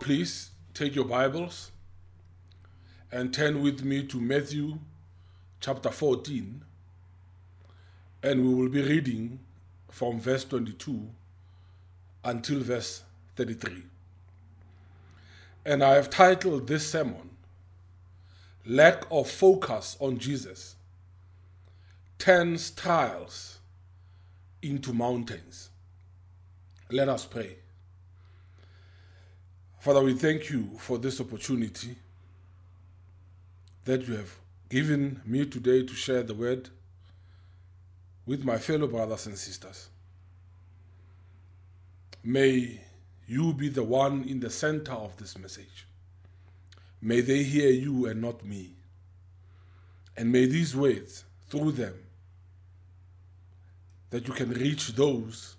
please take your Bibles and turn with me to Matthew chapter 14, and we will be reading from verse 22 until verse 33. And I have titled this sermon, Lack of Focus on Jesus Turns Trials into Mountains. Let us pray. Father, we thank you for this opportunity that you have given me today to share the word with my fellow brothers and sisters. May you be the one in the center of this message. May they hear you and not me. And may these words, through them, that you can reach those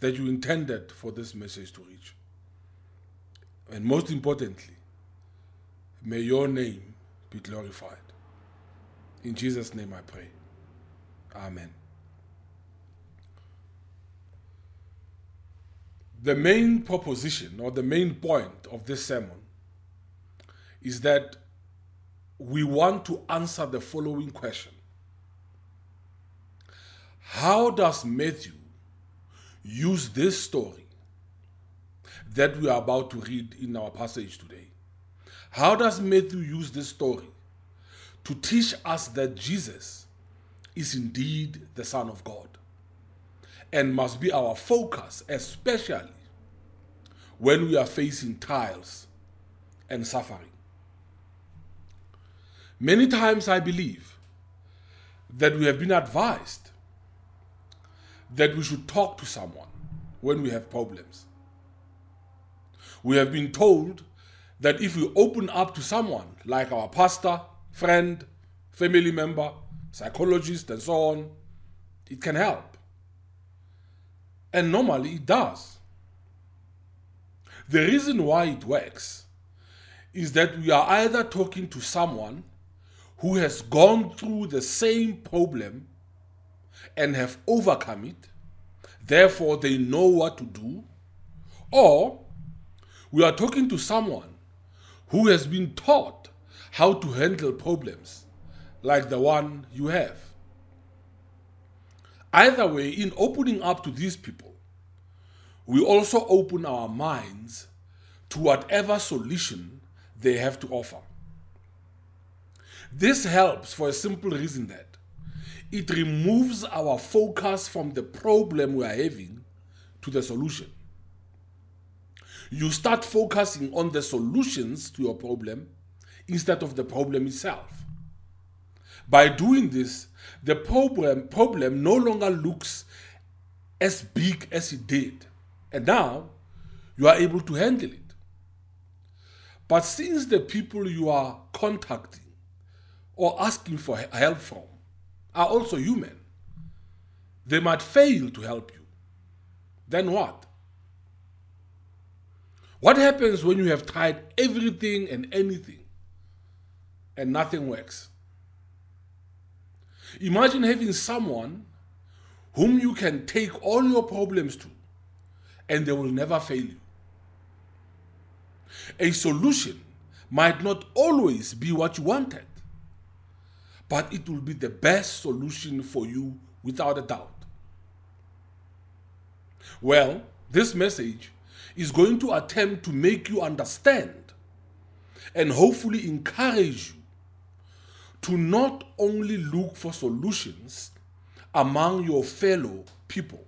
that you intended for this message to reach. And most importantly, may your name be glorified. In Jesus' name I pray. Amen. The main proposition or the main point of this sermon is that we want to answer the following question How does Matthew use this story that we are about to read in our passage today? How does Matthew use this story to teach us that Jesus is indeed the Son of God and must be our focus, especially when we are facing trials and suffering? Many times I believe that we have been advised that we should talk to someone when we have problems. We have been told that if we open up to someone, like our pastor, friend, family member, psychologist, and so on, it can help. And normally it does. The reason why it works is that we are either talking to someone who has gone through the same problem and have overcome it, therefore they know what to do, or we are talking to someone who has been taught how to handle problems like the one you have. Either way, in opening up to these people, we also open our minds to whatever solution they have to offer. This helps for a simple reason that it removes our focus from the problem we are having to the solution. You start focusing on the solutions to your problem instead of the problem itself. By doing this, the problem, problem no longer looks as big as it did, and now you are able to handle it. But since the people you are contacting or asking for help from are also human. They might fail to help you. Then what? What happens when you have tried everything and anything and nothing works? Imagine having someone whom you can take all your problems to and they will never fail you. A solution might not always be what you wanted but it will be the best solution for you without a doubt. Well, this message is going to attempt to make you understand and hopefully encourage you to not only look for solutions among your fellow people,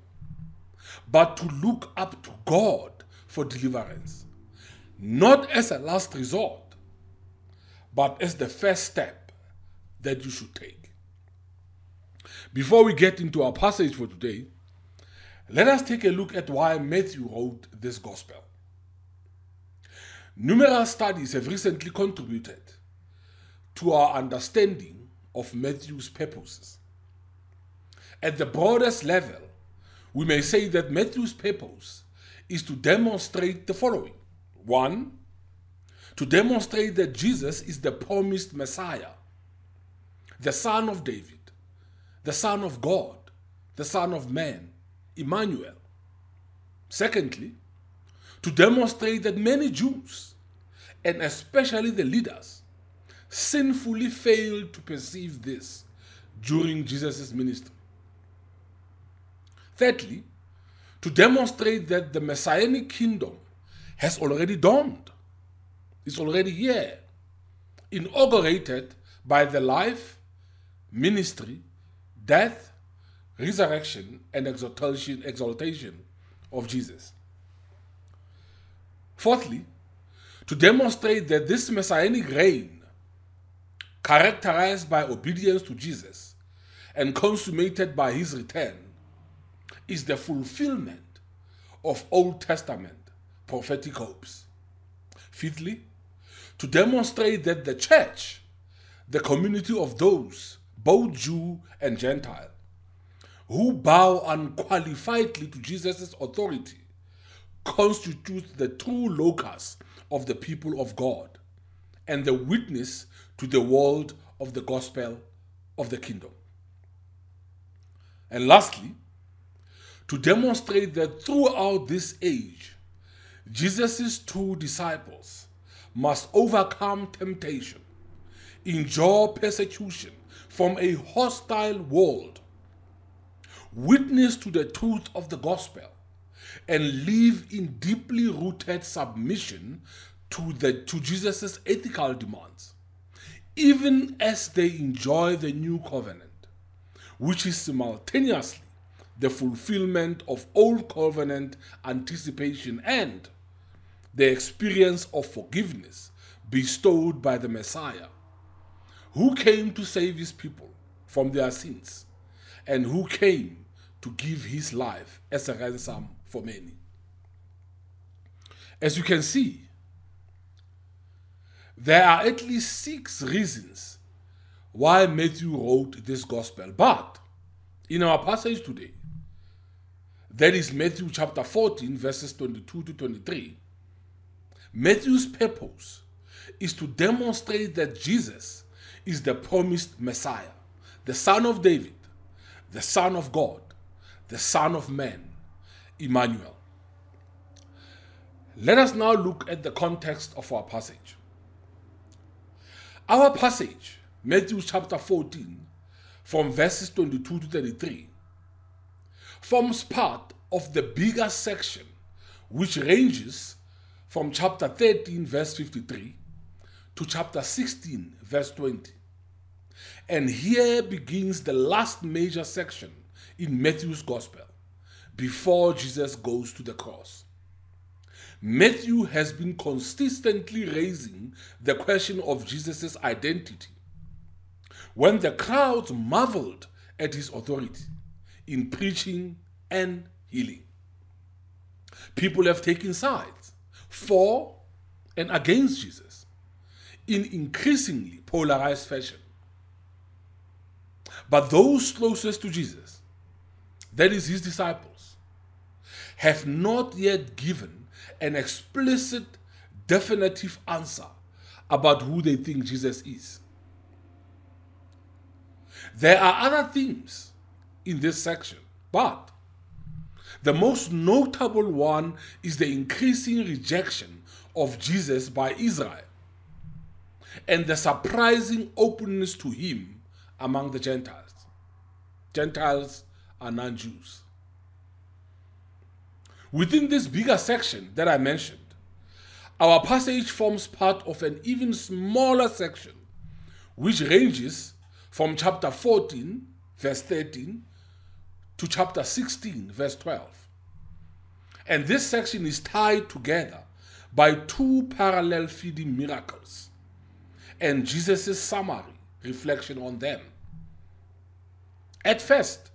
but to look up to God for deliverance, not as a last resort, but as the first step that you should take. Before we get into our passage for today, let us take a look at why Matthew wrote this gospel. Numerous studies have recently contributed to our understanding of Matthew's purposes. At the broadest level, we may say that Matthew's purpose is to demonstrate the following. One, to demonstrate that Jesus is the promised Messiah the Son of David, the Son of God, the Son of Man, Emmanuel, Secondly, to demonstrate that many Jews, and especially the leaders, sinfully failed to perceive this during Jesus' ministry. Thirdly, to demonstrate that the messianic kingdom has already dawned, is already here, inaugurated by the life, ministry, death, resurrection, and exaltation, exaltation of Jesus. Fourthly, to demonstrate that this messianic reign, characterized by obedience to Jesus and consummated by his return, is the fulfillment of Old Testament prophetic hopes. Fifthly, to demonstrate that the church, the community of those, both Jew and Gentile, who bow unqualifiedly to Jesus' authority, constitutes the true locus of the people of God and the witness to the world of the gospel of the kingdom. And lastly, to demonstrate that throughout this age, Jesus' two disciples must overcome temptation, endure persecution from a hostile world, witness to the truth of the gospel, and live in deeply rooted submission to, the, to Jesus' ethical demands, even as they enjoy the new covenant, which is simultaneously the fulfillment of Old Covenant anticipation and the experience of forgiveness bestowed by the Messiah, who came to save his people from their sins and who came to give his life as a ransom for many. As you can see, there are at least six reasons why Matthew wrote this gospel, but in our passage today, that is Matthew chapter 14, verses 22 to 23. Matthew's purpose is to demonstrate that Jesus is the promised Messiah, the Son of David, the Son of God, the Son of Man, Emmanuel. Let us now look at the context of our passage. Our passage, Matthew chapter 14, from verses 22 to 33, forms part of the bigger section which ranges from chapter 13, verse 53 to chapter 16, verse 20. And here begins the last major section in Matthew's gospel before Jesus goes to the cross. Matthew has been consistently raising the question of Jesus' identity. When the crowds marveled at his authority, in preaching and healing. People have taken sides for and against Jesus in increasingly polarized fashion. But those closest to Jesus, that is his disciples, have not yet given an explicit, definitive answer about who they think Jesus is. There are other themes in this section. But the most notable one is the increasing rejection of Jesus by Israel and the surprising openness to him among the Gentiles. Gentiles are non Jews. Within this bigger section that I mentioned, our passage forms part of an even smaller section which ranges from chapter 14, verse 13, to chapter 16, verse 12. And this section is tied together by two parallel feeding miracles and Jesus' summary reflection on them. At first,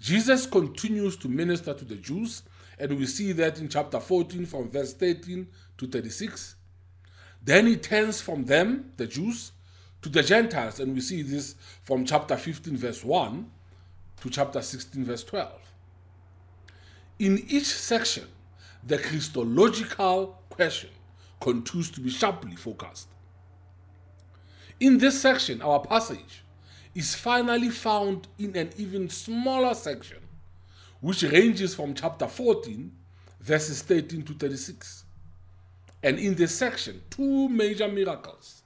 Jesus continues to minister to the Jews, and we see that in chapter 14 from verse 13 to 36. Then he turns from them, the Jews, to the Gentiles, and we see this from chapter 15, verse 1 to chapter 16, verse 12. In each section, the Christological question continues to be sharply focused. In this section, our passage is finally found in an even smaller section, which ranges from chapter 14, verses 13 to 36. And in this section, two major miracles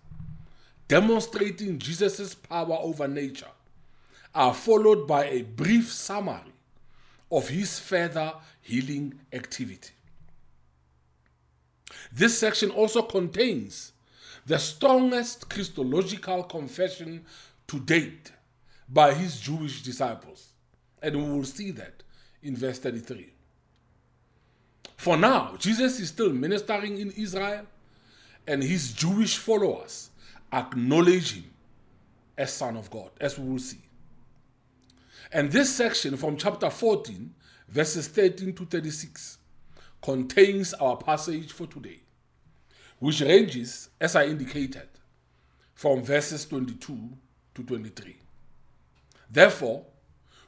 demonstrating Jesus' power over nature are followed by a brief summary of his further healing activity. This section also contains the strongest Christological confession to date by his Jewish disciples. And we will see that in verse 33. For now, Jesus is still ministering in Israel, and his Jewish followers acknowledge him as Son of God, as we will see. And this section from chapter 14, verses 13 to 36, contains our passage for today, which ranges, as I indicated, from verses 22 to 23. Therefore,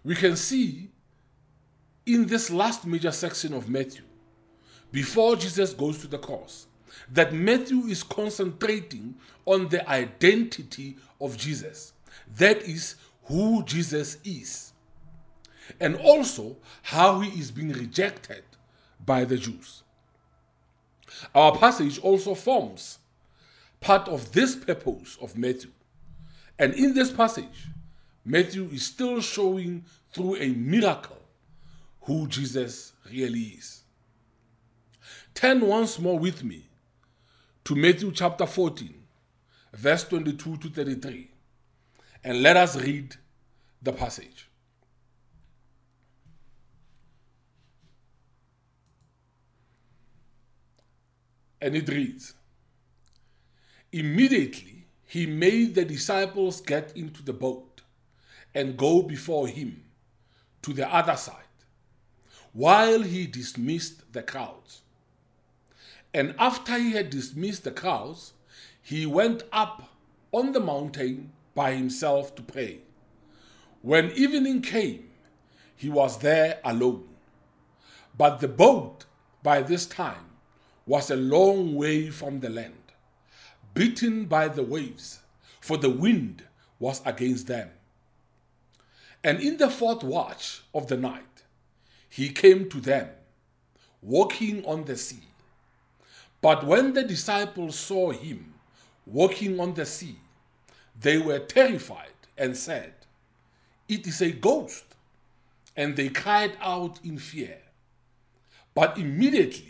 we can see in this last major section of Matthew, before Jesus goes to the cross, that Matthew is concentrating on the identity of Jesus. That is who Jesus is. And also how he is being rejected by the Jews. Our passage also forms part of this purpose of Matthew. And in this passage, Matthew is still showing through a miracle who Jesus really is. Turn once more with me to Matthew chapter 14, verse 22 to 33, and let us read the passage. And it reads Immediately he made the disciples get into the boat and go before him to the other side, while he dismissed the crowds. And after he had dismissed the crowds, he went up on the mountain by himself to pray. When evening came, he was there alone. But the boat by this time was a long way from the land, beaten by the waves, for the wind was against them. And in the fourth watch of the night, he came to them, walking on the sea. But when the disciples saw him walking on the sea, they were terrified and said, It is a ghost. And they cried out in fear. But immediately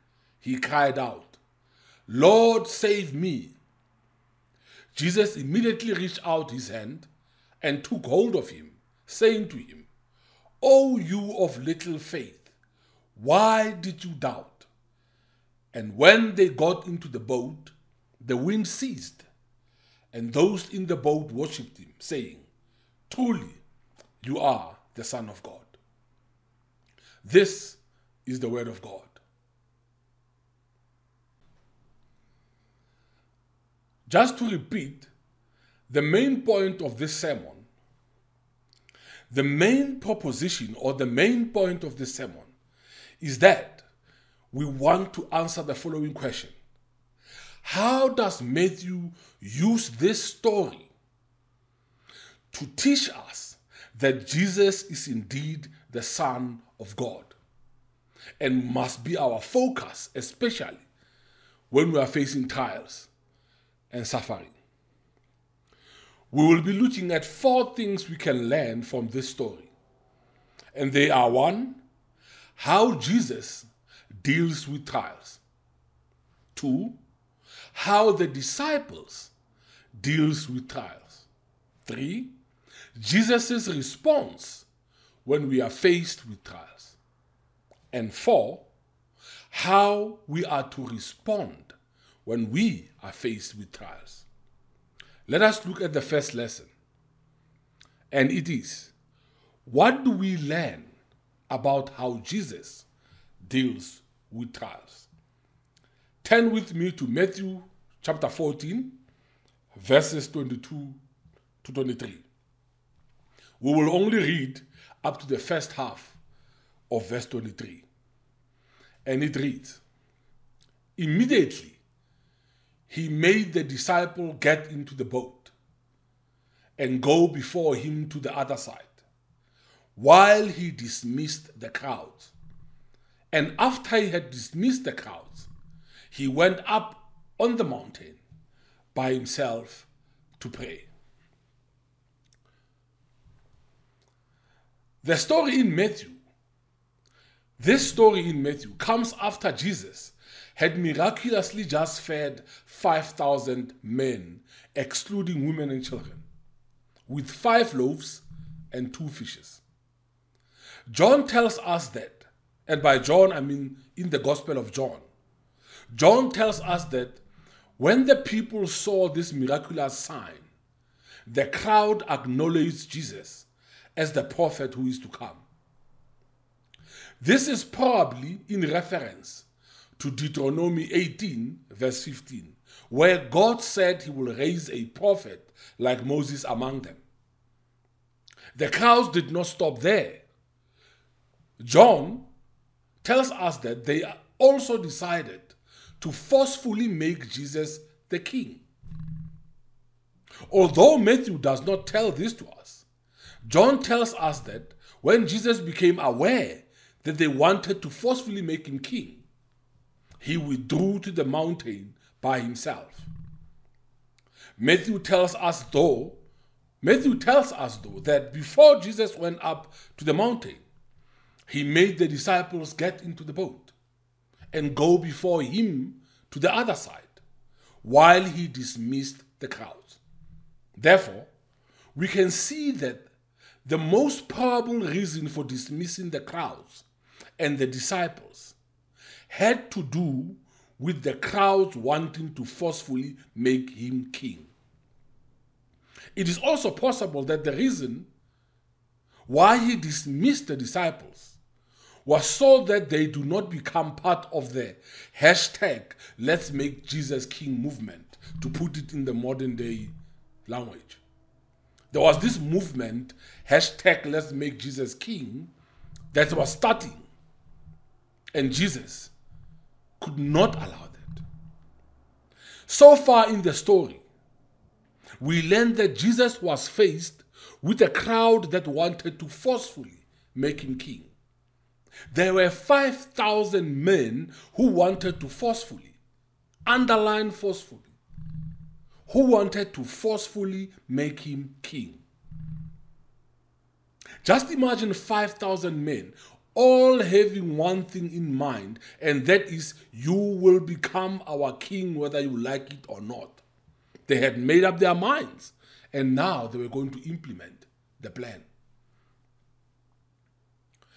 he cried out, Lord, save me. Jesus immediately reached out his hand and took hold of him, saying to him, O you of little faith, why did you doubt? And when they got into the boat, the wind ceased, and those in the boat worshipped him, saying, Truly, you are the Son of God. This is the word of God. Just to repeat, the main point of this sermon, the main proposition or the main point of this sermon is that we want to answer the following question How does Matthew use this story to teach us that Jesus is indeed the Son of God and must be our focus, especially when we are facing trials? And suffering. We will be looking at four things we can learn from this story. And they are one, how Jesus deals with trials. Two, how the disciples deals with trials. Three, Jesus' response when we are faced with trials. And four, how we are to respond when we are faced with trials. Let us look at the first lesson. And it is what do we learn about how Jesus deals with trials. Turn with me to Matthew chapter 14, verses 22 to 23. We will only read up to the first half of verse 23. And it reads Immediately he made the disciple get into the boat and go before him to the other side, while he dismissed the crowds. And after he had dismissed the crowds, he went up on the mountain by himself to pray. The story in Matthew, this story in Matthew comes after Jesus had miraculously just fed 5,000 men, excluding women and children, with five loaves and two fishes. John tells us that, and by John I mean in the Gospel of John, John tells us that when the people saw this miraculous sign, the crowd acknowledged Jesus as the prophet who is to come. This is probably in reference to Deuteronomy 18, verse 15, where God said he will raise a prophet like Moses among them. The crowds did not stop there. John tells us that they also decided to forcefully make Jesus the king. Although Matthew does not tell this to us, John tells us that when Jesus became aware that they wanted to forcefully make him king, he withdrew to the mountain by himself. Matthew tells us though, Matthew tells us though that before Jesus went up to the mountain, he made the disciples get into the boat and go before him to the other side while he dismissed the crowds. Therefore, we can see that the most probable reason for dismissing the crowds and the disciples had to do with the crowds wanting to forcefully make him king. It is also possible that the reason why he dismissed the disciples was so that they do not become part of the hashtag let's make Jesus king movement, to put it in the modern day language. There was this movement, hashtag let's make Jesus king, that was starting. And Jesus could not allow that. So far in the story, we learn that Jesus was faced with a crowd that wanted to forcefully make him king. There were 5,000 men who wanted to forcefully, underline forcefully, who wanted to forcefully make him king. Just imagine 5,000 men all having one thing in mind, and that is you will become our king whether you like it or not. They had made up their minds, and now they were going to implement the plan.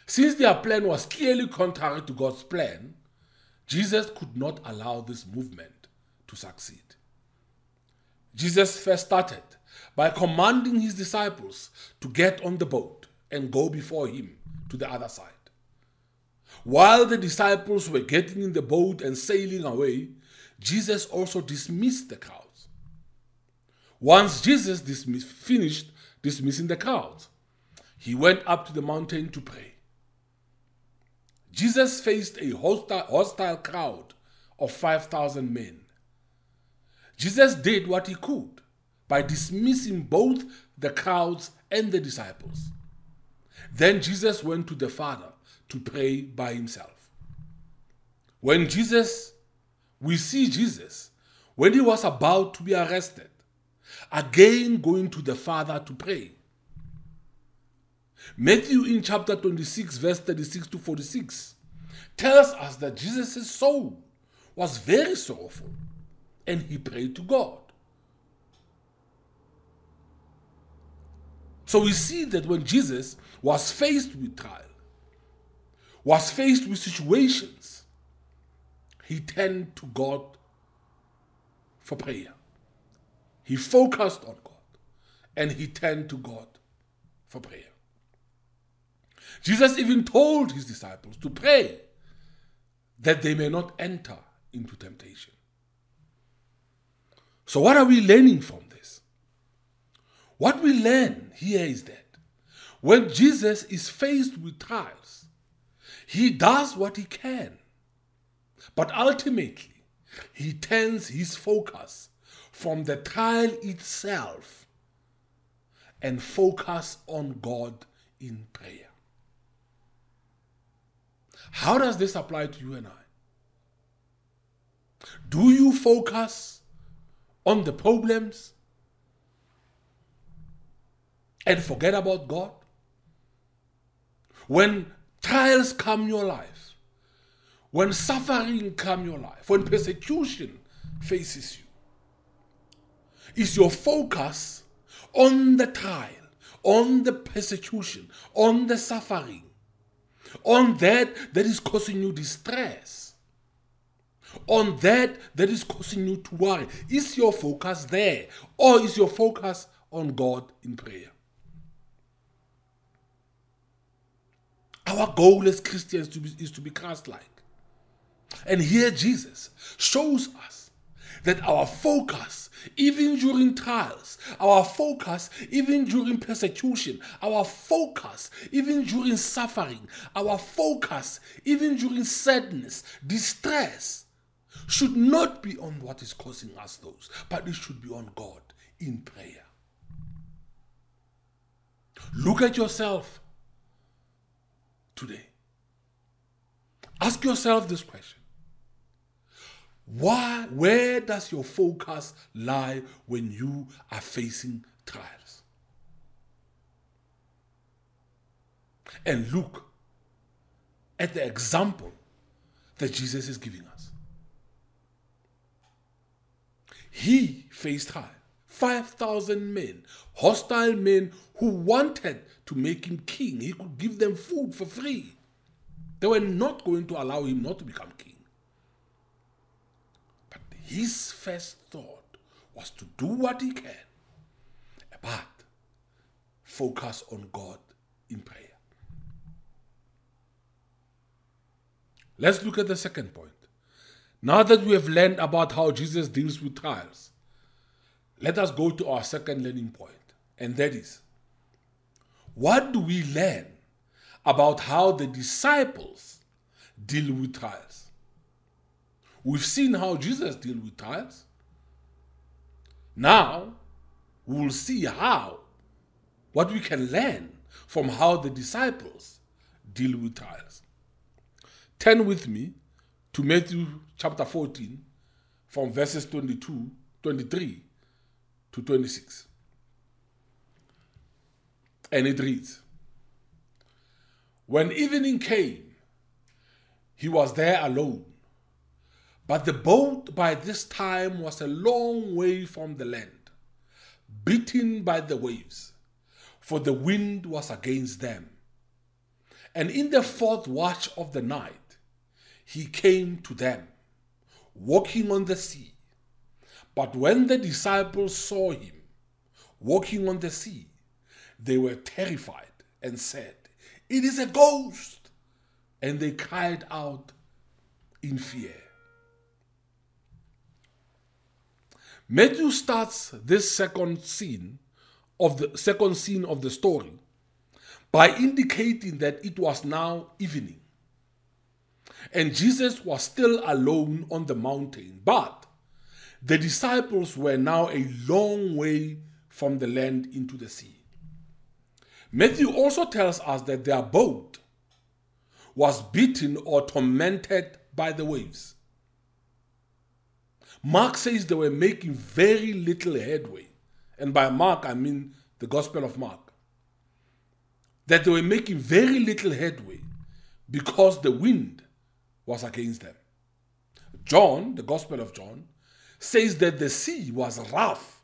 Since their plan was clearly contrary to God's plan, Jesus could not allow this movement to succeed. Jesus first started by commanding his disciples to get on the boat and go before him to the other side. While the disciples were getting in the boat and sailing away, Jesus also dismissed the crowds. Once Jesus finished dismissing the crowds, he went up to the mountain to pray. Jesus faced a hostile, hostile crowd of 5,000 men. Jesus did what he could by dismissing both the crowds and the disciples. Then Jesus went to the Father to pray by himself. When Jesus, we see Jesus, when he was about to be arrested, again going to the Father to pray. Matthew in chapter 26, verse 36 to 46, tells us that Jesus' soul was very sorrowful and he prayed to God. So we see that when Jesus was faced with trial, was faced with situations, he turned to God for prayer. He focused on God and he turned to God for prayer. Jesus even told his disciples to pray that they may not enter into temptation. So, what are we learning from this? What we learn here is that when Jesus is faced with trials, he does what he can. But ultimately, he turns his focus from the trial itself and focus on God in prayer. How does this apply to you and I? Do you focus on the problems and forget about God? When trials come your life, when suffering come your life, when persecution faces you, is your focus on the trial, on the persecution, on the suffering, on that that is causing you distress, on that that is causing you to worry. Is your focus there, or is your focus on God in prayer? Our goal as Christians to be, is to be Christ like. And here Jesus shows us that our focus, even during trials, our focus, even during persecution, our focus, even during suffering, our focus, even during sadness, distress, should not be on what is causing us those, but it should be on God in prayer. Look at yourself today. Ask yourself this question. Why, where does your focus lie when you are facing trials? And look at the example that Jesus is giving us. He faced trial. 5,000 men, hostile men who wanted to make him king. He could give them food for free. They were not going to allow him not to become king. But his first thought was to do what he can, but focus on God in prayer. Let's look at the second point. Now that we have learned about how Jesus deals with trials, let us go to our second learning point, and that is what do we learn about how the disciples deal with trials? We've seen how Jesus dealt with trials. Now, we will see how, what we can learn from how the disciples deal with trials. Turn with me to Matthew chapter 14 from verses 22, 23 to 26. And it reads When evening came, he was there alone. But the boat by this time was a long way from the land, beaten by the waves, for the wind was against them. And in the fourth watch of the night, he came to them, walking on the sea. But when the disciples saw him walking on the sea, they were terrified and said, It is a ghost! And they cried out in fear. Matthew starts this second scene of the second scene of the story by indicating that it was now evening. And Jesus was still alone on the mountain, but the disciples were now a long way from the land into the sea. Matthew also tells us that their boat was beaten or tormented by the waves. Mark says they were making very little headway. And by Mark, I mean the Gospel of Mark. That they were making very little headway because the wind was against them. John, the Gospel of John, says that the sea was rough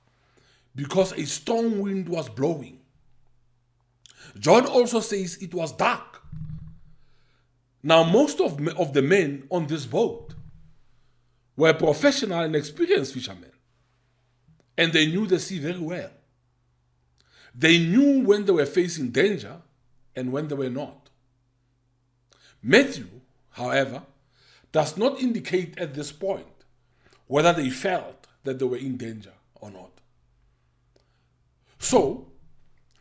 because a strong wind was blowing. John also says it was dark. Now, most of, of the men on this boat were professional and experienced fishermen, and they knew the sea very well. They knew when they were facing danger and when they were not. Matthew, however, does not indicate at this point whether they felt that they were in danger or not. So,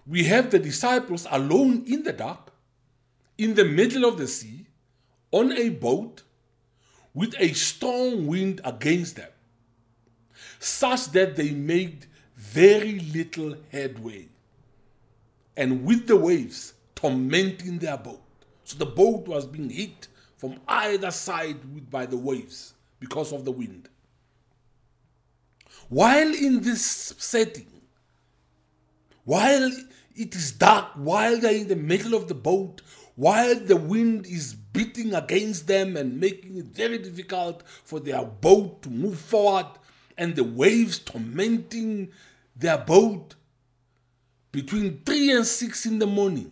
we have the disciples alone in the dark, in the middle of the sea, on a boat, with a strong wind against them, such that they made very little headway, and with the waves tormenting their boat. So the boat was being hit from either side by the waves because of the wind. While in this setting, while it is dark, while they're in the middle of the boat, while the wind is beating against them and making it very difficult for their boat to move forward, and the waves tormenting their boat, between 3 and 6 in the morning,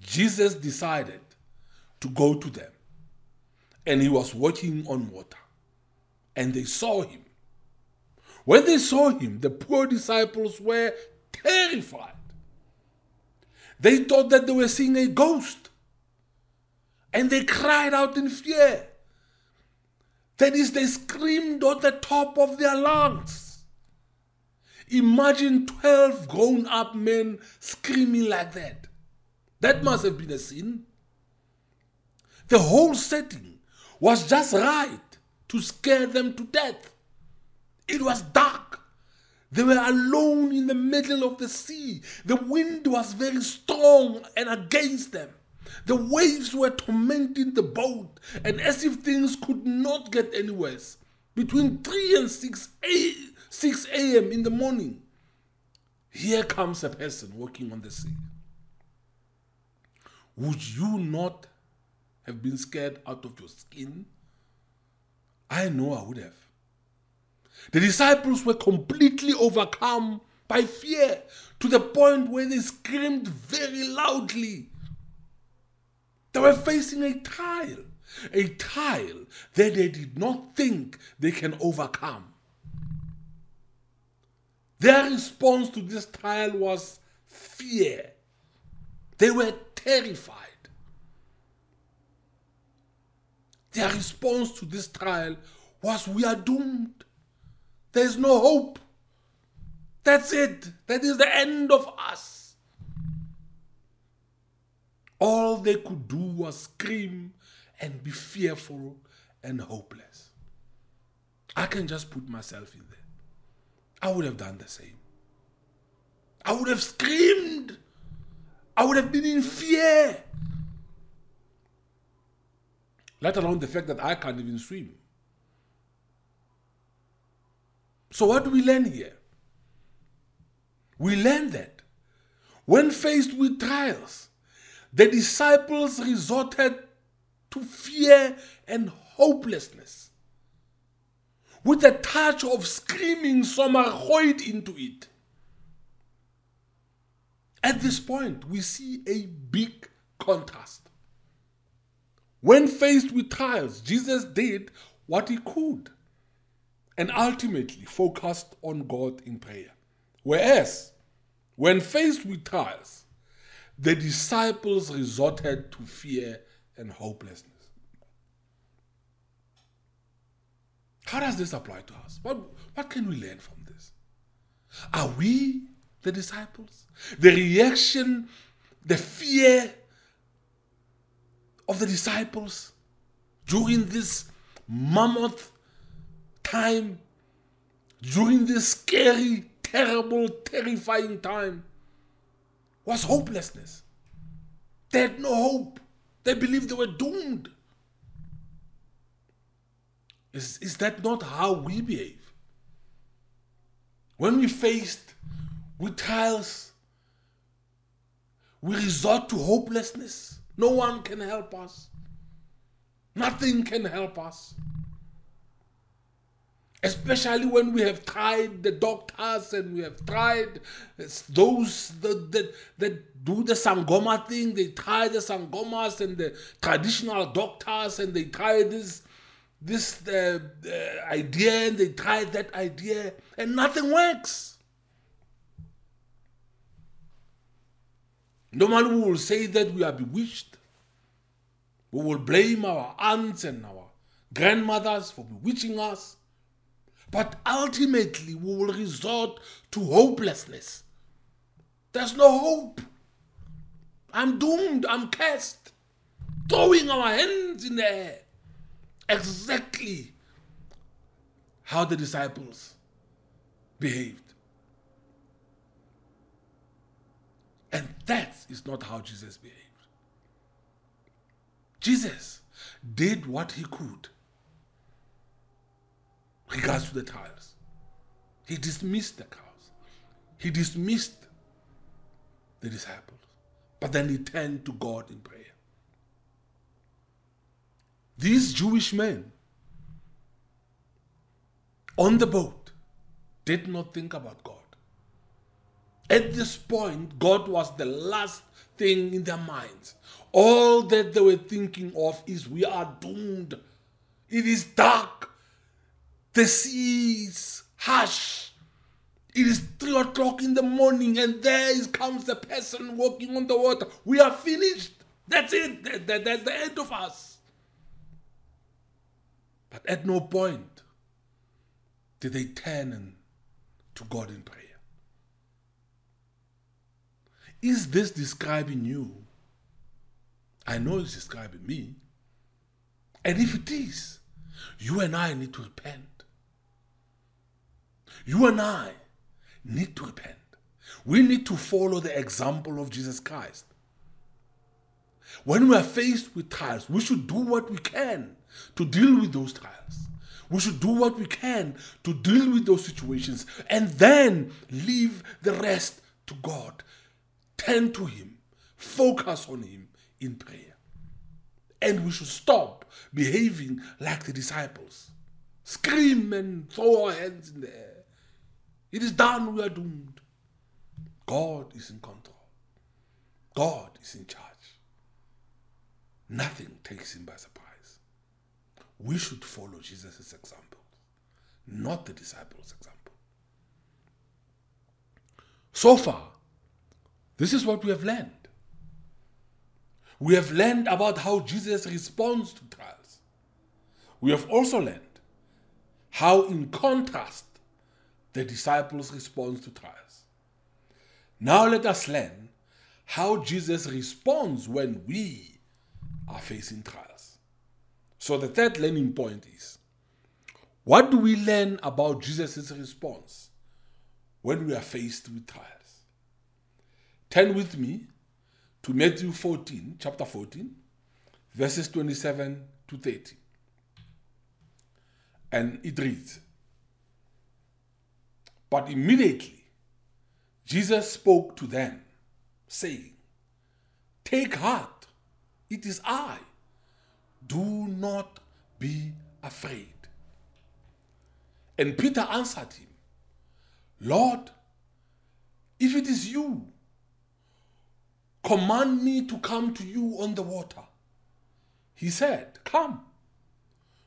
Jesus decided to go to them. And he was walking on water. And they saw him. When they saw him, the poor disciples were terrified. They thought that they were seeing a ghost. And they cried out in fear. That is, they screamed at the top of their lungs. Imagine 12 grown up men screaming like that. That must have been a sin. The whole setting was just right to scare them to death. It was dark. They were alone in the middle of the sea. The wind was very strong and against them. The waves were tormenting the boat, and as if things could not get any worse, between 3 and 6 a, 6 a.m. in the morning, here comes a person walking on the sea. Would you not have been scared out of your skin? I know I would have. The disciples were completely overcome by fear to the point where they screamed very loudly. They were facing a trial, a trial that they did not think they can overcome. Their response to this trial was fear. They were terrified. Their response to this trial was, We are doomed. There's no hope. That's it. That is the end of us. All they could do was scream and be fearful and hopeless. I can just put myself in there. I would have done the same. I would have screamed. I would have been in fear. Let alone the fact that I can't even swim. So, what do we learn here? We learn that when faced with trials, the disciples resorted to fear and hopelessness. With a touch of screaming somachoid into it. At this point, we see a big contrast. When faced with trials, Jesus did what he could and ultimately focused on God in prayer. Whereas, when faced with trials, the disciples resorted to fear and hopelessness. How does this apply to us? What, what can we learn from this? Are we the disciples? The reaction, the fear of the disciples during this mammoth time, during this scary, terrible, terrifying time, was hopelessness. They had no hope. They believed they were doomed. Is, is that not how we behave? When we faced with trials, we resort to hopelessness. No one can help us. Nothing can help us. Especially when we have tried the doctors and we have tried those that, that, that do the Sangoma thing, they try the Sangomas and the traditional doctors and they try this this uh, uh, idea and they try that idea and nothing works. Normally, we will say that we are bewitched. We will blame our aunts and our grandmothers for bewitching us. But ultimately, we will resort to hopelessness. There's no hope. I'm doomed. I'm cast. Throwing our hands in the air. Exactly how the disciples behaved. And that is not how Jesus behaved. Jesus did what he could regards to the trials. He dismissed the cows. He dismissed the disciples. But then he turned to God in prayer. These Jewish men on the boat did not think about God. At this point, God was the last thing in their minds. All that they were thinking of is we are doomed. It is dark. The sea is harsh. It is three o'clock in the morning, and there comes the person walking on the water. We are finished. That's it. That, that, that's the end of us. But at no point did they turn to God in prayer. Is this describing you? I know it's describing me. And if it is, you and I need to repent. You and I need to repent. We need to follow the example of Jesus Christ. When we are faced with trials, we should do what we can to deal with those trials. We should do what we can to deal with those situations and then leave the rest to God turn to Him, focus on Him in prayer. And we should stop behaving like the disciples. Scream and throw our hands in the air. It is done, we are doomed. God is in control. God is in charge. Nothing takes him by surprise. We should follow Jesus' example, not the disciples' example. So far, this is what we have learned. We have learned about how Jesus responds to trials. We have also learned how, in contrast, the disciples respond to trials. Now let us learn how Jesus responds when we are facing trials. So the third learning point is what do we learn about Jesus' response when we are faced with trials? Turn with me to Matthew 14, chapter 14, verses 27 to 30. And it reads But immediately Jesus spoke to them, saying, Take heart, it is I. Do not be afraid. And Peter answered him, Lord, if it is you, Command me to come to you on the water. He said, Come.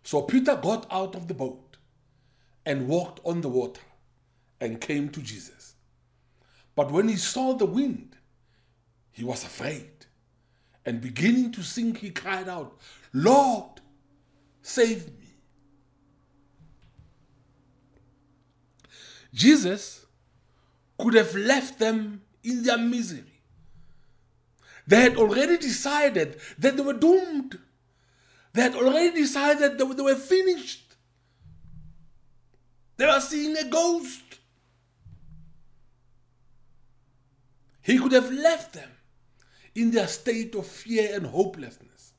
So Peter got out of the boat and walked on the water and came to Jesus. But when he saw the wind, he was afraid. And beginning to sink, he cried out, Lord, save me. Jesus could have left them in their misery they had already decided that they were doomed. They had already decided that they were finished. They were seeing a ghost. He could have left them in their state of fear and hopelessness.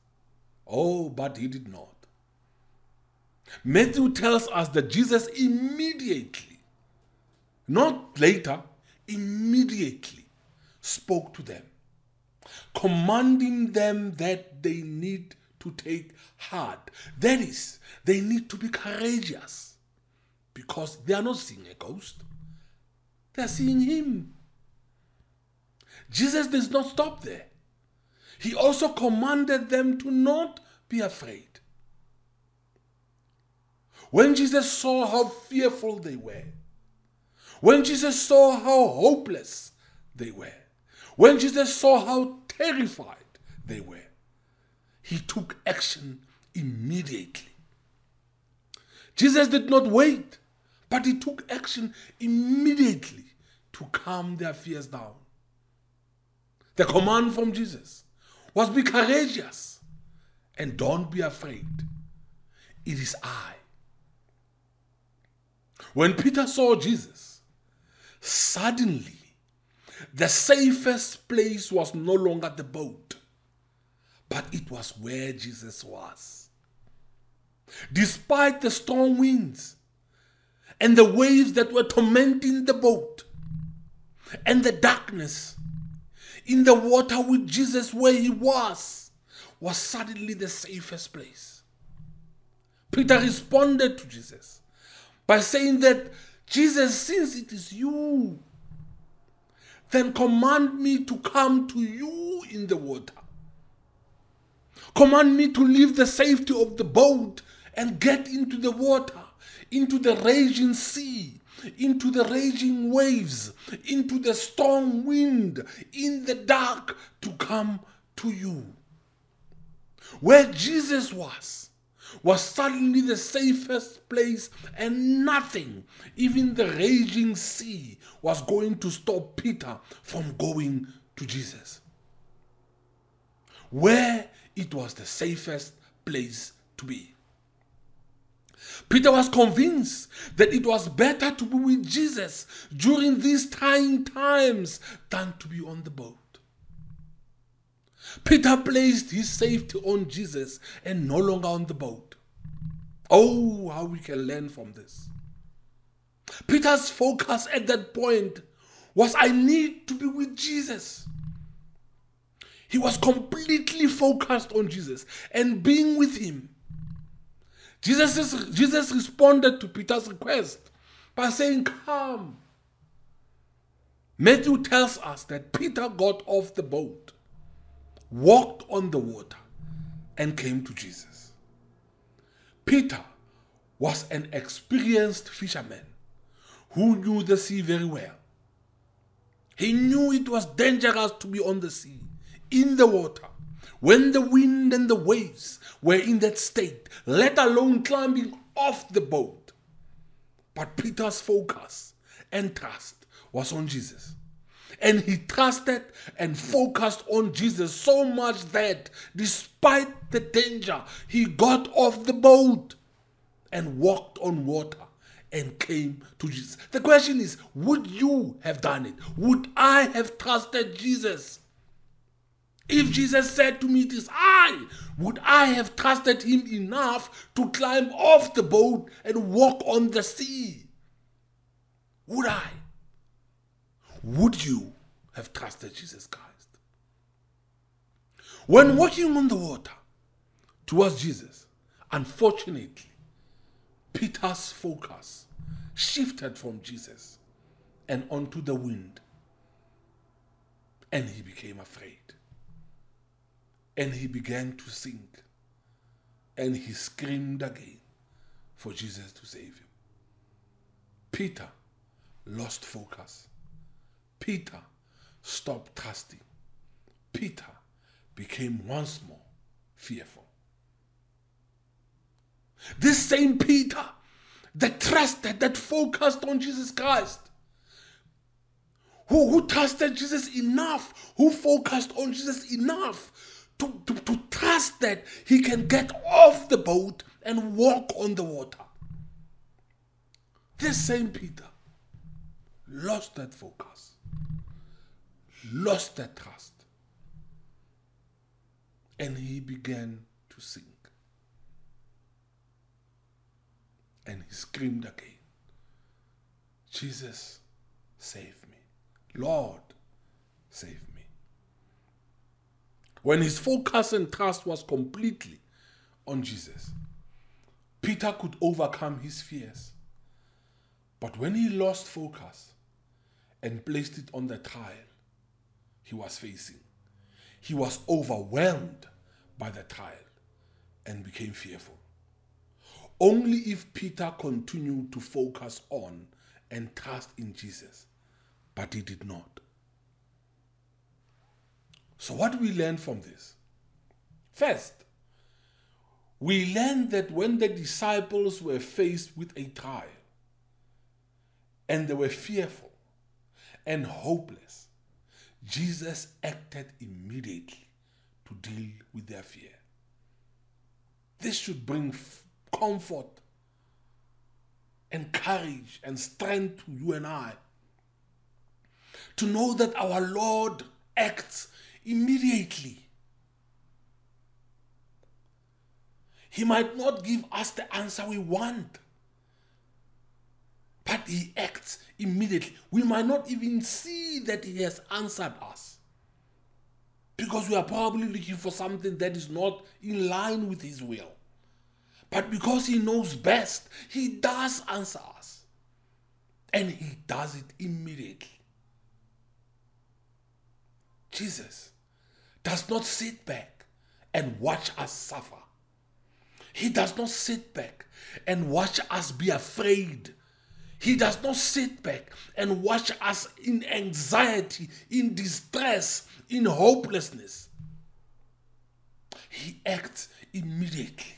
Oh, but he did not. Matthew tells us that Jesus immediately, not later, immediately spoke to them commanding them that they need to take heart. That is, they need to be courageous because they are not seeing a ghost, they are seeing Him. Jesus does not stop there. He also commanded them to not be afraid. When Jesus saw how fearful they were, when Jesus saw how hopeless they were, when Jesus saw how terrified they were, he took action immediately. Jesus did not wait, but he took action immediately to calm their fears down. The command from Jesus was be courageous and don't be afraid. It is I. When Peter saw Jesus, suddenly the safest place was no longer the boat, but it was where Jesus was. Despite the strong winds and the waves that were tormenting the boat and the darkness, in the water with Jesus where he was, was suddenly the safest place. Peter responded to Jesus by saying that, Jesus, since it is you, then command me to come to you in the water. Command me to leave the safety of the boat and get into the water, into the raging sea, into the raging waves, into the strong wind, in the dark to come to you. Where Jesus was, was suddenly the safest place, and nothing, even the raging sea, was going to stop Peter from going to Jesus. Where it was the safest place to be. Peter was convinced that it was better to be with Jesus during these trying times than to be on the boat. Peter placed his safety on Jesus and no longer on the boat. Oh, how we can learn from this. Peter's focus at that point was I need to be with Jesus. He was completely focused on Jesus and being with him. Jesus, Jesus responded to Peter's request by saying, Come. Matthew tells us that Peter got off the boat, walked on the water, and came to Jesus. Peter was an experienced fisherman who knew the sea very well. He knew it was dangerous to be on the sea, in the water, when the wind and the waves were in that state, let alone climbing off the boat. But Peter's focus and trust was on Jesus. And he trusted and focused on Jesus so much that despite the danger, he got off the boat and walked on water and came to Jesus. The question is would you have done it? Would I have trusted Jesus? If Jesus said to me, It is I, would I have trusted him enough to climb off the boat and walk on the sea? Would I? Would you have trusted Jesus Christ? When walking on the water towards Jesus, unfortunately, Peter's focus shifted from Jesus and onto the wind, and he became afraid. And he began to sink. And he screamed again for Jesus to save him. Peter lost focus. Peter stopped trusting. Peter became once more fearful. This same Peter that trusted, that focused on Jesus Christ, who, who trusted Jesus enough, who focused on Jesus enough to, to, to trust that he can get off the boat and walk on the water. This same Peter lost that focus, lost that trust, and he began to sink. And he screamed again, Jesus, save me. Lord, save me. When his focus and trust was completely on Jesus, Peter could overcome his fears. But when he lost focus and placed it on the trial he was facing, he was overwhelmed by the trial and became fearful. Only if Peter continued to focus on and trust in Jesus, but he did not. So, what do we learn from this? First, we learn that when the disciples were faced with a trial and they were fearful and hopeless, Jesus acted immediately to deal with their fear. This should bring comfort and courage and strength to you and I to know that our Lord acts immediately. He might not give us the answer we want, but He acts immediately. We might not even see that He has answered us because we are probably looking for something that is not in line with His will. But because He knows best, He does answer us. And He does it immediately. Jesus does not sit back and watch us suffer. He does not sit back and watch us be afraid. He does not sit back and watch us in anxiety, in distress, in hopelessness. He acts immediately.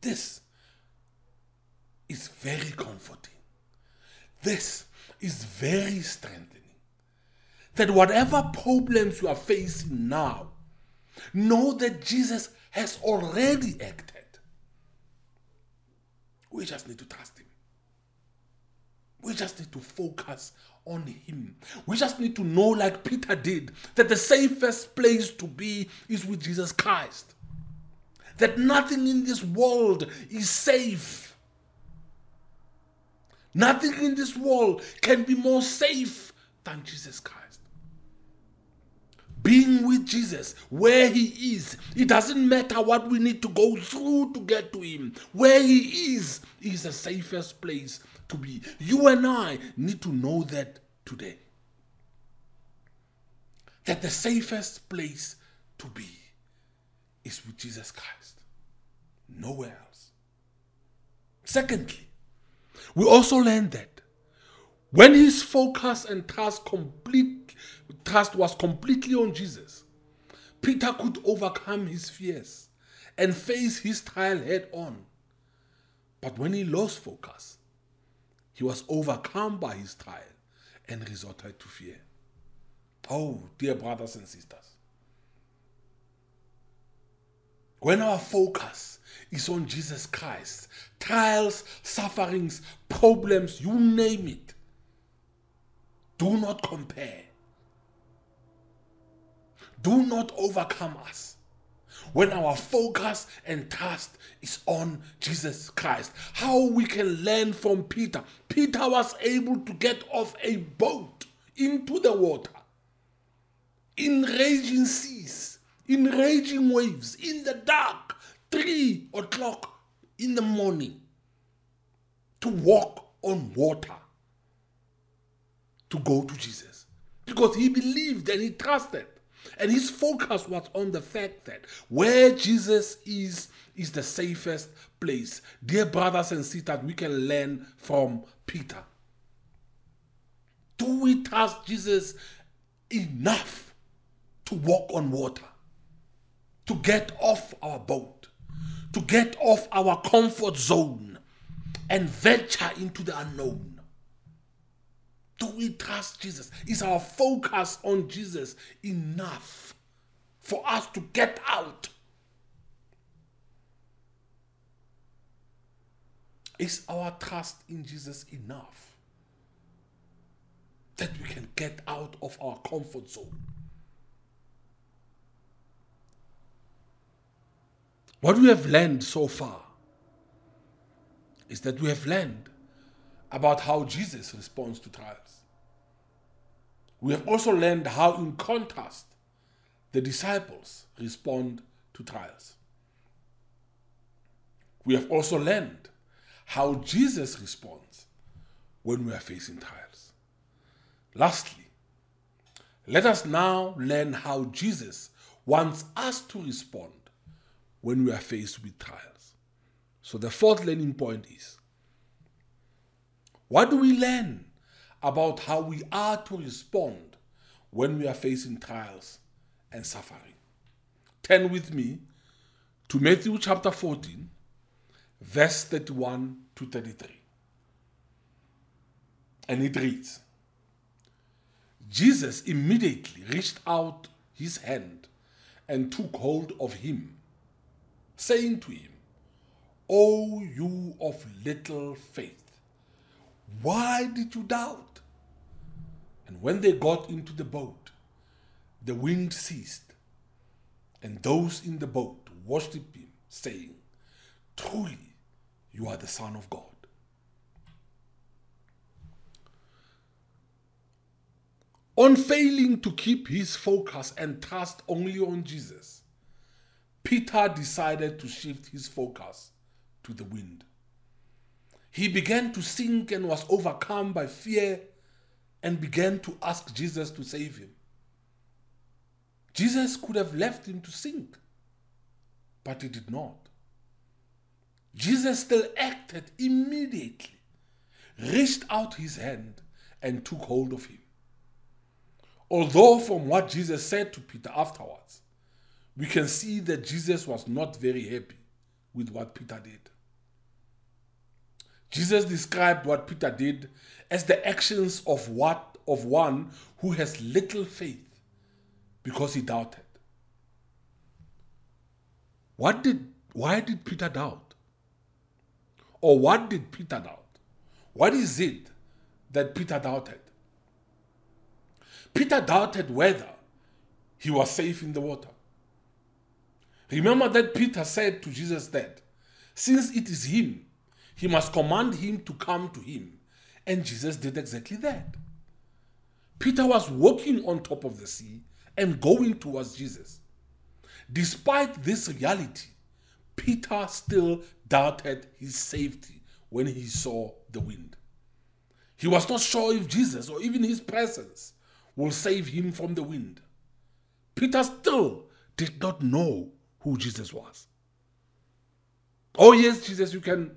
This is very comforting. This is very strengthening that whatever problems you are facing now, know that Jesus has already acted. We just need to trust Him. We just need to focus on Him. We just need to know, like Peter did, that the safest place to be is with Jesus Christ. That nothing in this world is safe. Nothing in this world can be more safe than Jesus Christ being with Jesus where He is. It doesn't matter what we need to go through to get to Him. Where He is is the safest place to be. You and I need to know that today. That the safest place to be is with Jesus Christ, nowhere else. Secondly, we also learn that when his focus and task complete trust was completely on Jesus, Peter could overcome his fears and face his trial head on. But when he lost focus, he was overcome by his trial and resorted to fear. Oh, dear brothers and sisters, when our focus is on Jesus Christ, trials, sufferings, problems, you name it, do not compare. Do not overcome us when our focus and trust is on Jesus Christ. How we can learn from Peter. Peter was able to get off a boat into the water in raging seas, in raging waves, in the dark, three o'clock in the morning, to walk on water to go to Jesus because he believed and he trusted. And his focus was on the fact that where Jesus is, is the safest place. Dear brothers and sisters, we can learn from Peter. Do we trust Jesus enough to walk on water? To get off our boat? To get off our comfort zone and venture into the unknown? Do we trust Jesus? Is our focus on Jesus enough for us to get out? Is our trust in Jesus enough that we can get out of our comfort zone? What we have learned so far is that we have learned about how Jesus responds to trials. We have also learned how, in contrast, the disciples respond to trials. We have also learned how Jesus responds when we are facing trials. Lastly, let us now learn how Jesus wants us to respond when we are faced with trials. So, the fourth learning point is what do we learn about how we are to respond when we are facing trials and suffering? Turn with me to Matthew chapter 14, verse 31 to 33. And it reads Jesus immediately reached out his hand and took hold of him, saying to him, O you of little faith, why did you doubt? And when they got into the boat, the wind ceased, and those in the boat worshipped him, saying, Truly, you are the Son of God. On failing to keep his focus and trust only on Jesus, Peter decided to shift his focus to the wind. He began to sink and was overcome by fear and began to ask Jesus to save him. Jesus could have left him to sink, but he did not. Jesus still acted immediately, reached out his hand, and took hold of him. Although, from what Jesus said to Peter afterwards, we can see that Jesus was not very happy with what Peter did. Jesus described what Peter did as the actions of what of one who has little faith because he doubted. What did why did Peter doubt? Or what did Peter doubt? What is it that Peter doubted? Peter doubted whether he was safe in the water. Remember that Peter said to Jesus that since it is him, he must command him to come to him. And Jesus did exactly that. Peter was walking on top of the sea and going towards Jesus. Despite this reality, Peter still doubted his safety when he saw the wind. He was not sure if Jesus or even his presence will save him from the wind. Peter still did not know who Jesus was. Oh, yes, Jesus, you can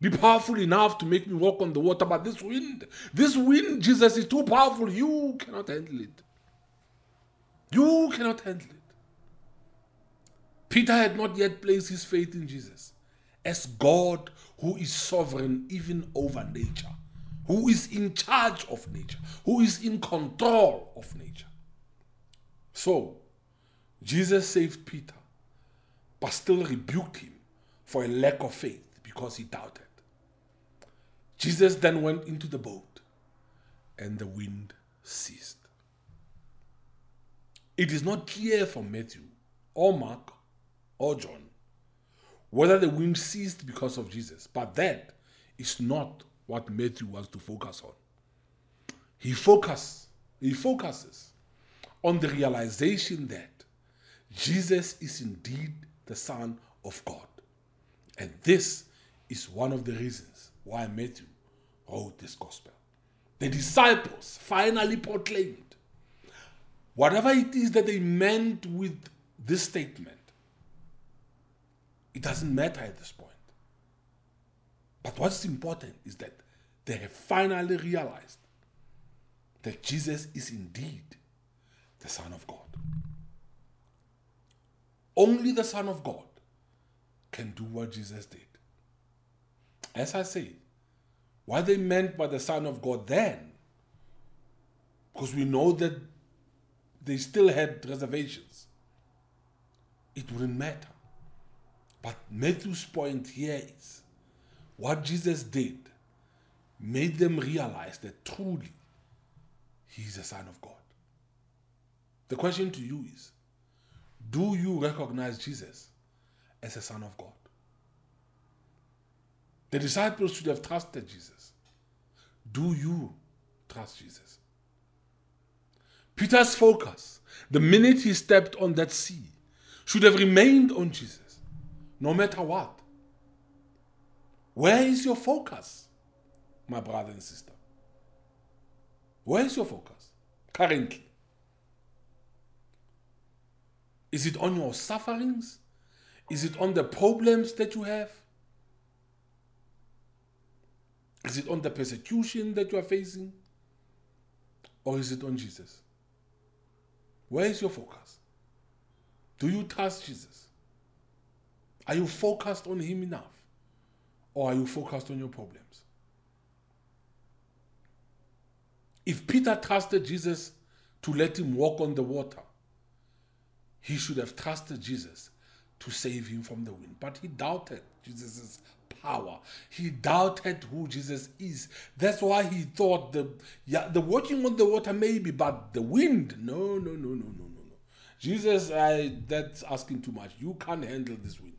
be powerful enough to make me walk on the water, but this wind, this wind, Jesus, is too powerful. You cannot handle it. You cannot handle it. Peter had not yet placed his faith in Jesus as God who is sovereign even over nature who is in charge of nature, who is in control of nature. So, Jesus saved Peter, but still rebuked him for a lack of faith because he doubted. Jesus then went into the boat, and the wind ceased. It is not clear from Matthew or Mark or John whether the wind ceased because of Jesus, but that is not what Matthew wants to focus on. He focus, he focuses on the realization that Jesus is indeed the Son of God. And this is one of the reasons why Matthew wrote this gospel. The disciples finally proclaimed whatever it is that they meant with this statement. It doesn't matter at this point. But what's important is that they have finally realized that Jesus is indeed the Son of God. Only the Son of God can do what Jesus did. As I say, what they meant by the Son of God then, because we know that they still had reservations, it wouldn't matter. But Matthew's point here is what Jesus did made them realize that truly he is the Son of God. The question to you is Do you recognize Jesus as a Son of God? The disciples should have trusted Jesus. Do you trust Jesus? Peter's focus, the minute he stepped on that sea, should have remained on Jesus, no matter what. Where is your focus, my brother and sister? Where is your focus currently? Is it on your sufferings? Is it on the problems that you have? Is it on the persecution that you are facing? Or is it on Jesus? Where is your focus? Do you trust Jesus? Are you focused on Him enough? Or are you focused on your problems? If Peter trusted Jesus to let him walk on the water, he should have trusted Jesus to save him from the wind. But he doubted Jesus' power. He doubted who Jesus is. That's why he thought the yeah, the walking on the water maybe, but the wind, no, no, no, no, no, no, no. Jesus, I that's asking too much. You can't handle this wind.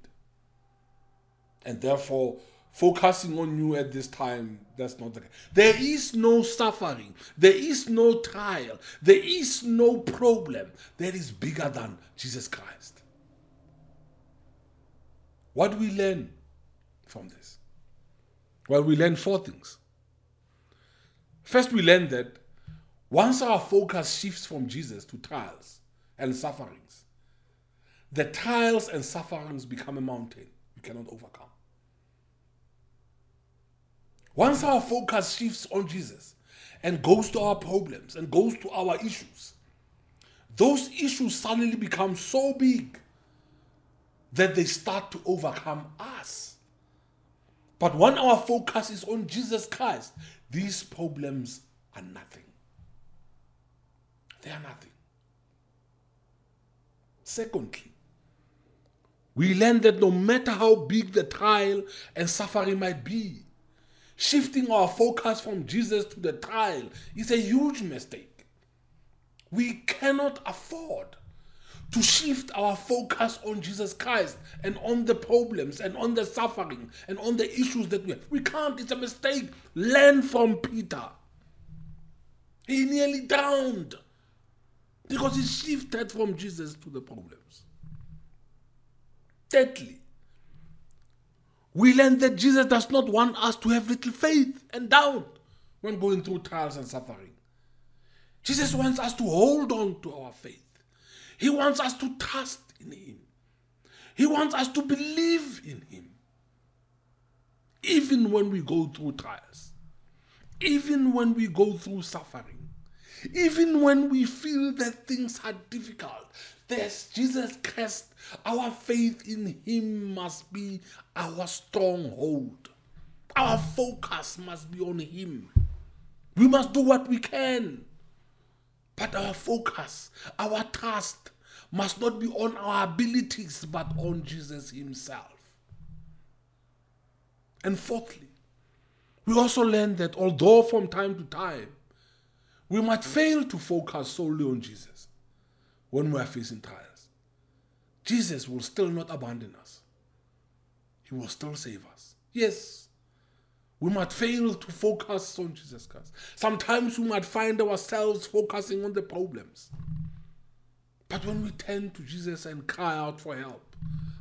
And therefore, focusing on you at this time, that's not the case. There is no suffering, there is no trial, there is no problem that is bigger than Jesus Christ. What do we learn from this? Well, we learn four things. First, we learn that once our focus shifts from Jesus to trials and sufferings, the trials and sufferings become a mountain you cannot overcome. Once our focus shifts on Jesus and goes to our problems and goes to our issues, those issues suddenly become so big that they start to overcome us. But when our focus is on Jesus Christ, these problems are nothing. They are nothing. Secondly, we learn that no matter how big the trial and suffering might be, Shifting our focus from Jesus to the trial is a huge mistake. We cannot afford to shift our focus on Jesus Christ and on the problems and on the suffering and on the issues that we have. We can't, it's a mistake. Learn from Peter. He nearly drowned because he shifted from Jesus to the problems. Thirdly, we learn that Jesus does not want us to have little faith and doubt when going through trials and suffering. Jesus wants us to hold on to our faith. He wants us to trust in Him. He wants us to believe in Him. Even when we go through trials, even when we go through suffering, even when we feel that things are difficult, there's Jesus Christ. Our faith in Him must be our stronghold. Our focus must be on Him. We must do what we can. But our focus, our trust, must not be on our abilities, but on Jesus Himself. And fourthly, we also learn that although from time to time we might fail to focus solely on Jesus, when we are facing trials. Jesus will still not abandon us. He will still save us. Yes, we might fail to focus on Jesus Christ. Sometimes we might find ourselves focusing on the problems. But when we turn to Jesus and cry out for help,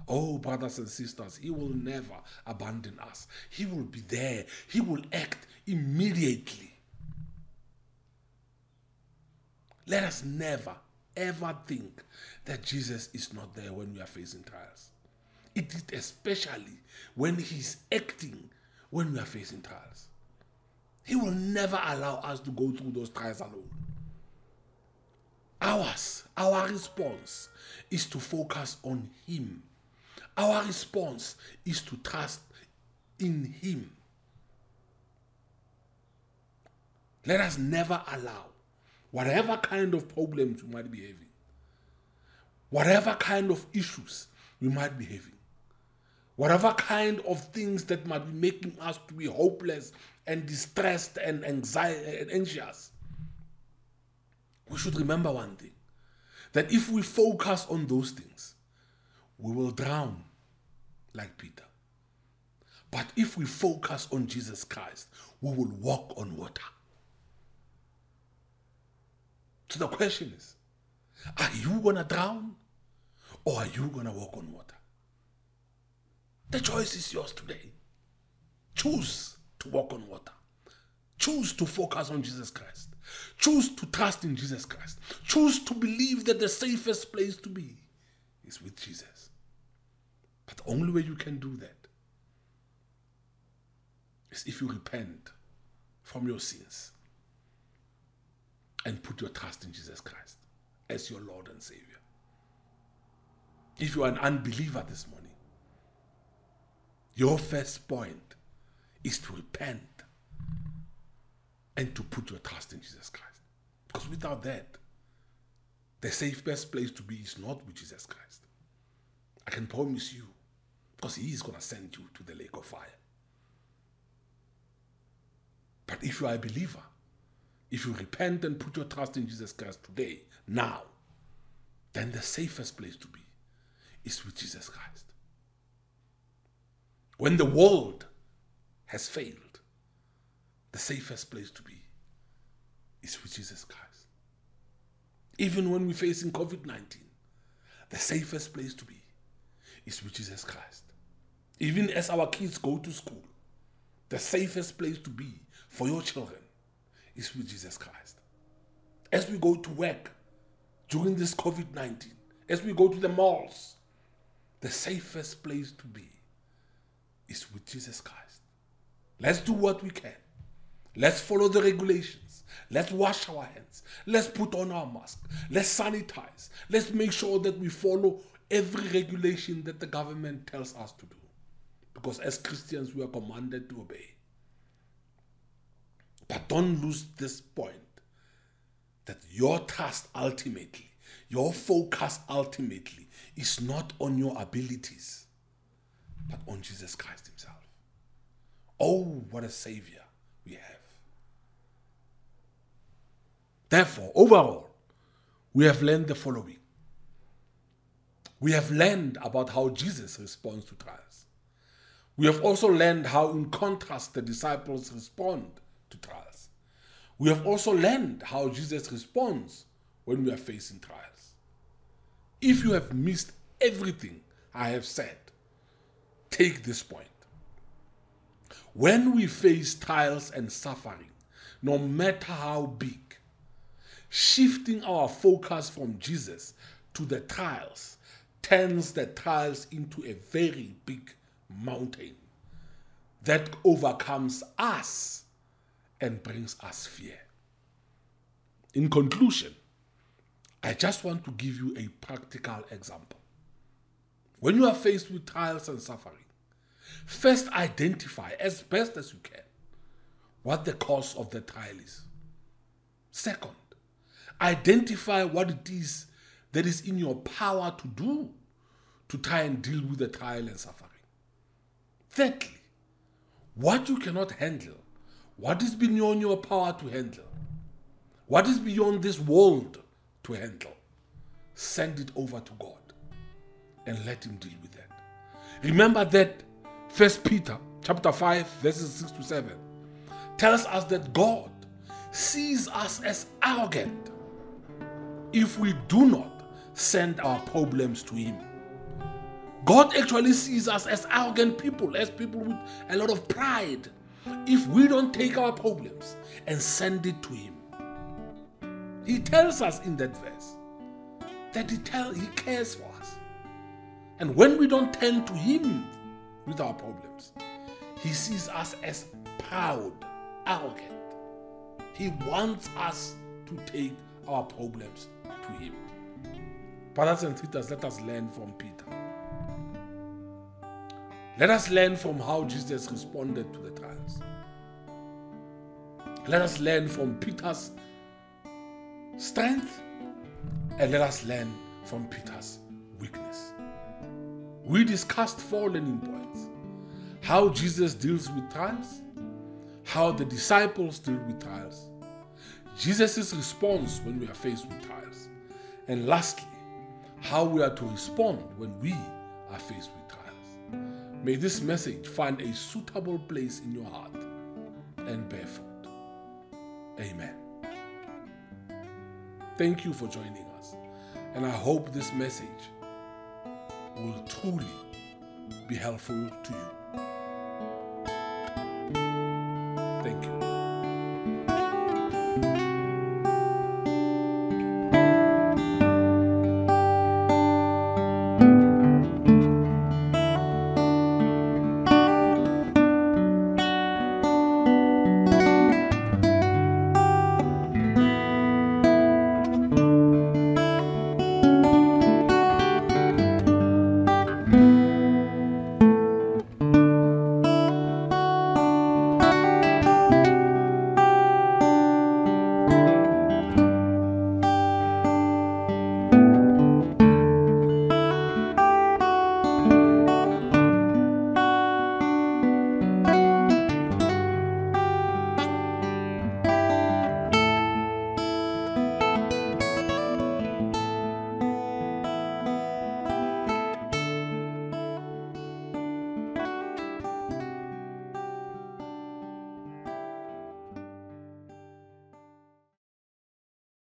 oh, brothers and sisters, He will never abandon us. He will be there, He will act immediately. Let us never ever think that Jesus is not there when we are facing trials. It is especially when He's acting when we are facing trials. He will never allow us to go through those trials alone. Ours, our response is to focus on Him. Our response is to trust in Him. Let us never allow whatever kind of problems we might be having, whatever kind of issues we might be having, whatever kind of things that might be making us to be hopeless and distressed and anxiety and anxious, we should remember one thing that if we focus on those things, we will drown like Peter. But if we focus on Jesus Christ, we will walk on water. So the question is are you to drown or are you to walk on water? The choice is yours today. Choose to walk on water. Choose to focus on Jesus Christ. Choose to trust in Jesus Christ. Choose to believe that the safest place to be is with Jesus. But the only way you can do that is if you repent from your sins and put your trust in Jesus Christ as your Lord and Savior. If you are an unbeliever this morning, your first point is to repent and to put your trust in Jesus Christ. Because without that, the safest place to be is not with Jesus Christ. I can promise you, because He is going to send you to the lake of fire. But if you are a believer, if you repent and put your trust in Jesus Christ today, now, then the safest place to be is with Jesus Christ. When the world has failed, the safest place to be is with Jesus Christ. Even when we're facing COVID 19, the safest place to be is with Jesus Christ. Even as our kids go to school, the safest place to be for your children is with Jesus Christ. As we go to work during this COVID 19, as we go to the malls, the safest place to be is with Jesus Christ. Let's do what we can. Let's follow the regulations. Let's wash our hands. Let's put on our mask. Let's sanitize. Let's make sure that we follow every regulation that the government tells us to do. Because as Christians, we are commanded to obey. But don't lose this point that your trust ultimately, your focus ultimately, is not on your abilities, but on Jesus Christ Himself. Oh, what a Savior we have. Therefore, overall, we have learned the following. We have learned about how Jesus responds to trials. We have also learned how, in contrast, the disciples respond to trials. We have also learned how Jesus responds when we are facing trials. If you have missed everything I have said, take this point. When we face trials and suffering, no matter how big, shifting our focus from Jesus to the trials turns the trials into a very big mountain that overcomes us and brings us fear. In conclusion, I just want to give you a practical example. When you are faced with trials and suffering, first identify as best as you can what the cause of the trial is. Second, identify what it is that is in your power to do to try and deal with the trial and suffering. Thirdly, what you cannot handle, what is beyond your power to handle, what is beyond this world to handle, send it over to God and let Him deal with that. Remember that First Peter chapter 5, verses 6 to 7 tells us that God sees us as arrogant if we do not send our problems to Him. God actually sees us as arrogant people, as people with a lot of pride, if we don't take our problems and send it to Him. He tells us in that verse that He, tell, he cares for. And when we don't turn to Him with our problems, He sees us as proud, arrogant. He wants us to take our problems to Him. Brothers and sisters, let us learn from Peter. Let us learn from how Jesus responded to the trials. Let us learn from Peter's strength and let us learn from Peter's weakness. We discussed four learning points how Jesus deals with trials, how the disciples deal with trials, Jesus' response when we are faced with trials. And lastly, how we are to respond when we are faced with trials. May this message find a suitable place in your heart and bear fruit. Amen. Thank you for joining us. And I hope this message will truly be helpful to you.